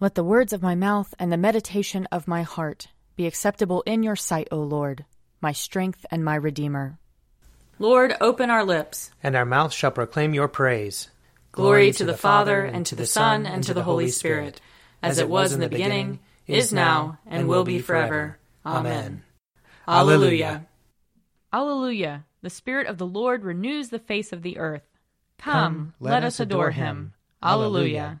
Let the words of my mouth and the meditation of my heart be acceptable in your sight, O Lord, my strength and my Redeemer. Lord, open our lips, and our mouth shall proclaim your praise. Glory to the Father, and to the Son, and to the Holy Spirit, as it was in the beginning, is now, and will be forever. Amen. Alleluia. Alleluia. The Spirit of the Lord renews the face of the earth. Come, let us adore him. Alleluia.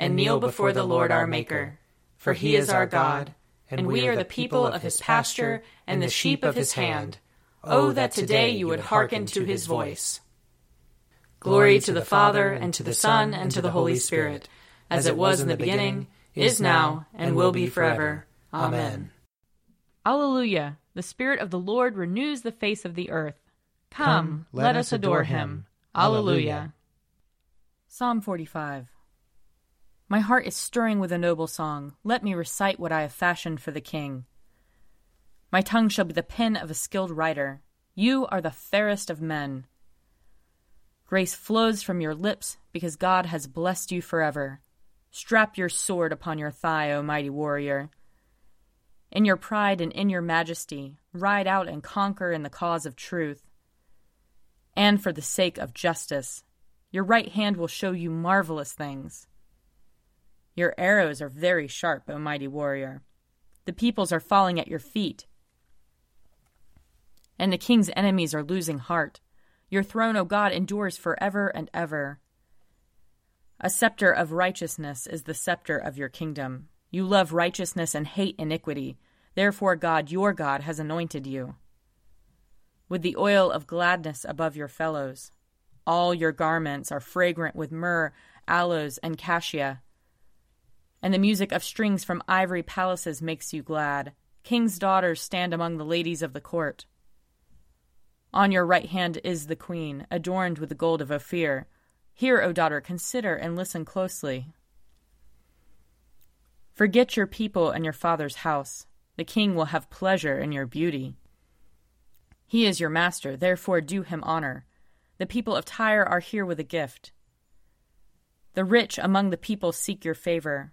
and kneel before the Lord our Maker. For he is our God, and we are the people of his pasture and the sheep of his hand. Oh, that today you would hearken to his voice. Glory to the Father, and to the Son, and to the Holy Spirit, as it was in the beginning, is now, and will be forever. Amen. Alleluia. The Spirit of the Lord renews the face of the earth. Come, let us adore him. Alleluia. Psalm 45. My heart is stirring with a noble song. Let me recite what I have fashioned for the king. My tongue shall be the pen of a skilled writer. You are the fairest of men. Grace flows from your lips because God has blessed you forever. Strap your sword upon your thigh, O mighty warrior. In your pride and in your majesty, ride out and conquer in the cause of truth. And for the sake of justice, your right hand will show you marvelous things. Your arrows are very sharp, O mighty warrior. The peoples are falling at your feet, and the king's enemies are losing heart. Your throne, O God, endures forever and ever. A scepter of righteousness is the scepter of your kingdom. You love righteousness and hate iniquity. Therefore, God, your God, has anointed you with the oil of gladness above your fellows. All your garments are fragrant with myrrh, aloes, and cassia and the music of strings from ivory palaces makes you glad. King's daughters stand among the ladies of the court. On your right hand is the queen, adorned with the gold of Ophir. Hear, O daughter, consider and listen closely. Forget your people and your father's house. The king will have pleasure in your beauty. He is your master, therefore do him honor. The people of Tyre are here with a gift. The rich among the people seek your favor.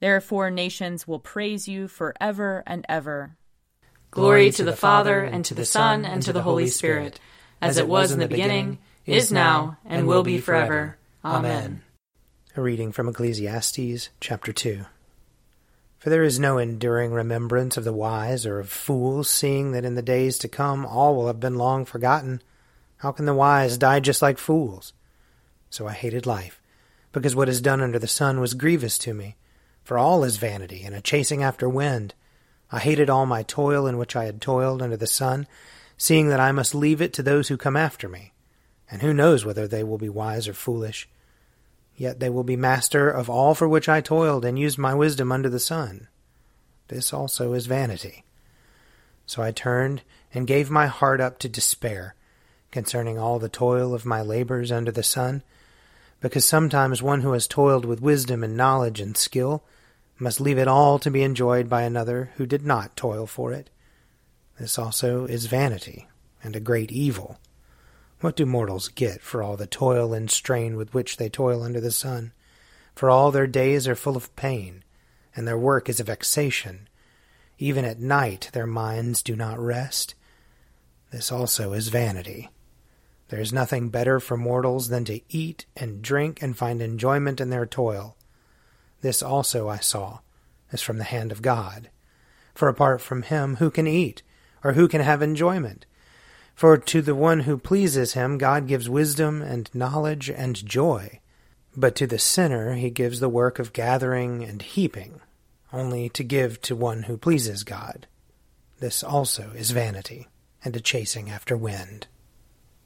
Therefore, nations will praise you forever and ever. Glory to the Father, and to the Son, and to the Holy Spirit, as it was in the beginning, is now, and will be forever. Amen. A reading from Ecclesiastes, chapter 2. For there is no enduring remembrance of the wise or of fools, seeing that in the days to come all will have been long forgotten. How can the wise die just like fools? So I hated life, because what is done under the sun was grievous to me for all is vanity and a chasing after wind. I hated all my toil in which I had toiled under the sun, seeing that I must leave it to those who come after me. And who knows whether they will be wise or foolish? Yet they will be master of all for which I toiled and used my wisdom under the sun. This also is vanity. So I turned and gave my heart up to despair concerning all the toil of my labors under the sun, because sometimes one who has toiled with wisdom and knowledge and skill must leave it all to be enjoyed by another who did not toil for it. This also is vanity, and a great evil. What do mortals get for all the toil and strain with which they toil under the sun? For all their days are full of pain, and their work is a vexation. Even at night their minds do not rest. This also is vanity. There is nothing better for mortals than to eat and drink and find enjoyment in their toil. This also I saw, as from the hand of God. For apart from him, who can eat, or who can have enjoyment? For to the one who pleases him, God gives wisdom and knowledge and joy. But to the sinner, he gives the work of gathering and heaping, only to give to one who pleases God. This also is vanity, and a chasing after wind.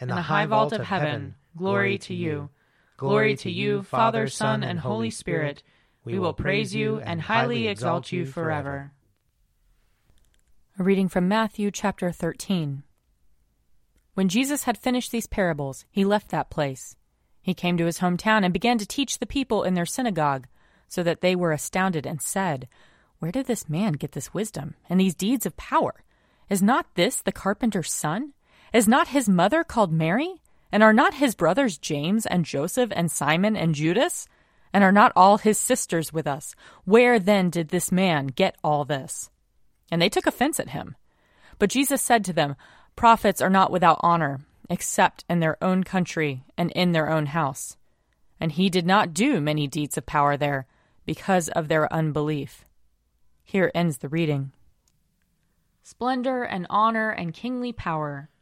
In the high vault of heaven, glory to you. Glory to you, Father, Son, and Holy Spirit. We will praise you and highly exalt you forever. A reading from Matthew chapter 13. When Jesus had finished these parables, he left that place. He came to his hometown and began to teach the people in their synagogue, so that they were astounded and said, Where did this man get this wisdom and these deeds of power? Is not this the carpenter's son? Is not his mother called Mary? And are not his brothers James and Joseph and Simon and Judas? And are not all his sisters with us? Where then did this man get all this? And they took offense at him. But Jesus said to them, Prophets are not without honor, except in their own country and in their own house. And he did not do many deeds of power there, because of their unbelief. Here ends the reading. Splendor and honor and kingly power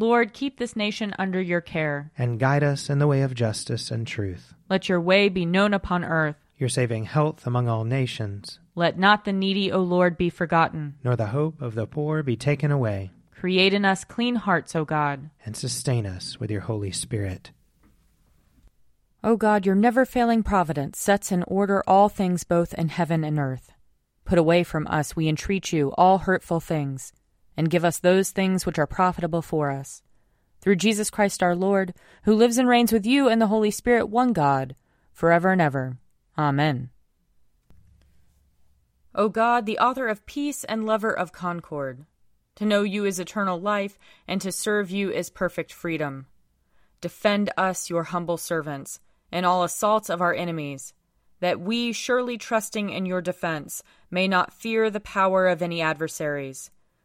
Lord, keep this nation under your care. And guide us in the way of justice and truth. Let your way be known upon earth. Your saving health among all nations. Let not the needy, O Lord, be forgotten. Nor the hope of the poor be taken away. Create in us clean hearts, O God. And sustain us with your Holy Spirit. O God, your never failing providence sets in order all things both in heaven and earth. Put away from us, we entreat you, all hurtful things, and give us those things which are profitable for us. Through Jesus Christ our Lord, who lives and reigns with you and the Holy Spirit, one God, forever and ever. Amen. O God, the author of peace and lover of concord, to know you is eternal life, and to serve you is perfect freedom. Defend us, your humble servants in all assaults of our enemies, that we, surely trusting in your defense, may not fear the power of any adversaries,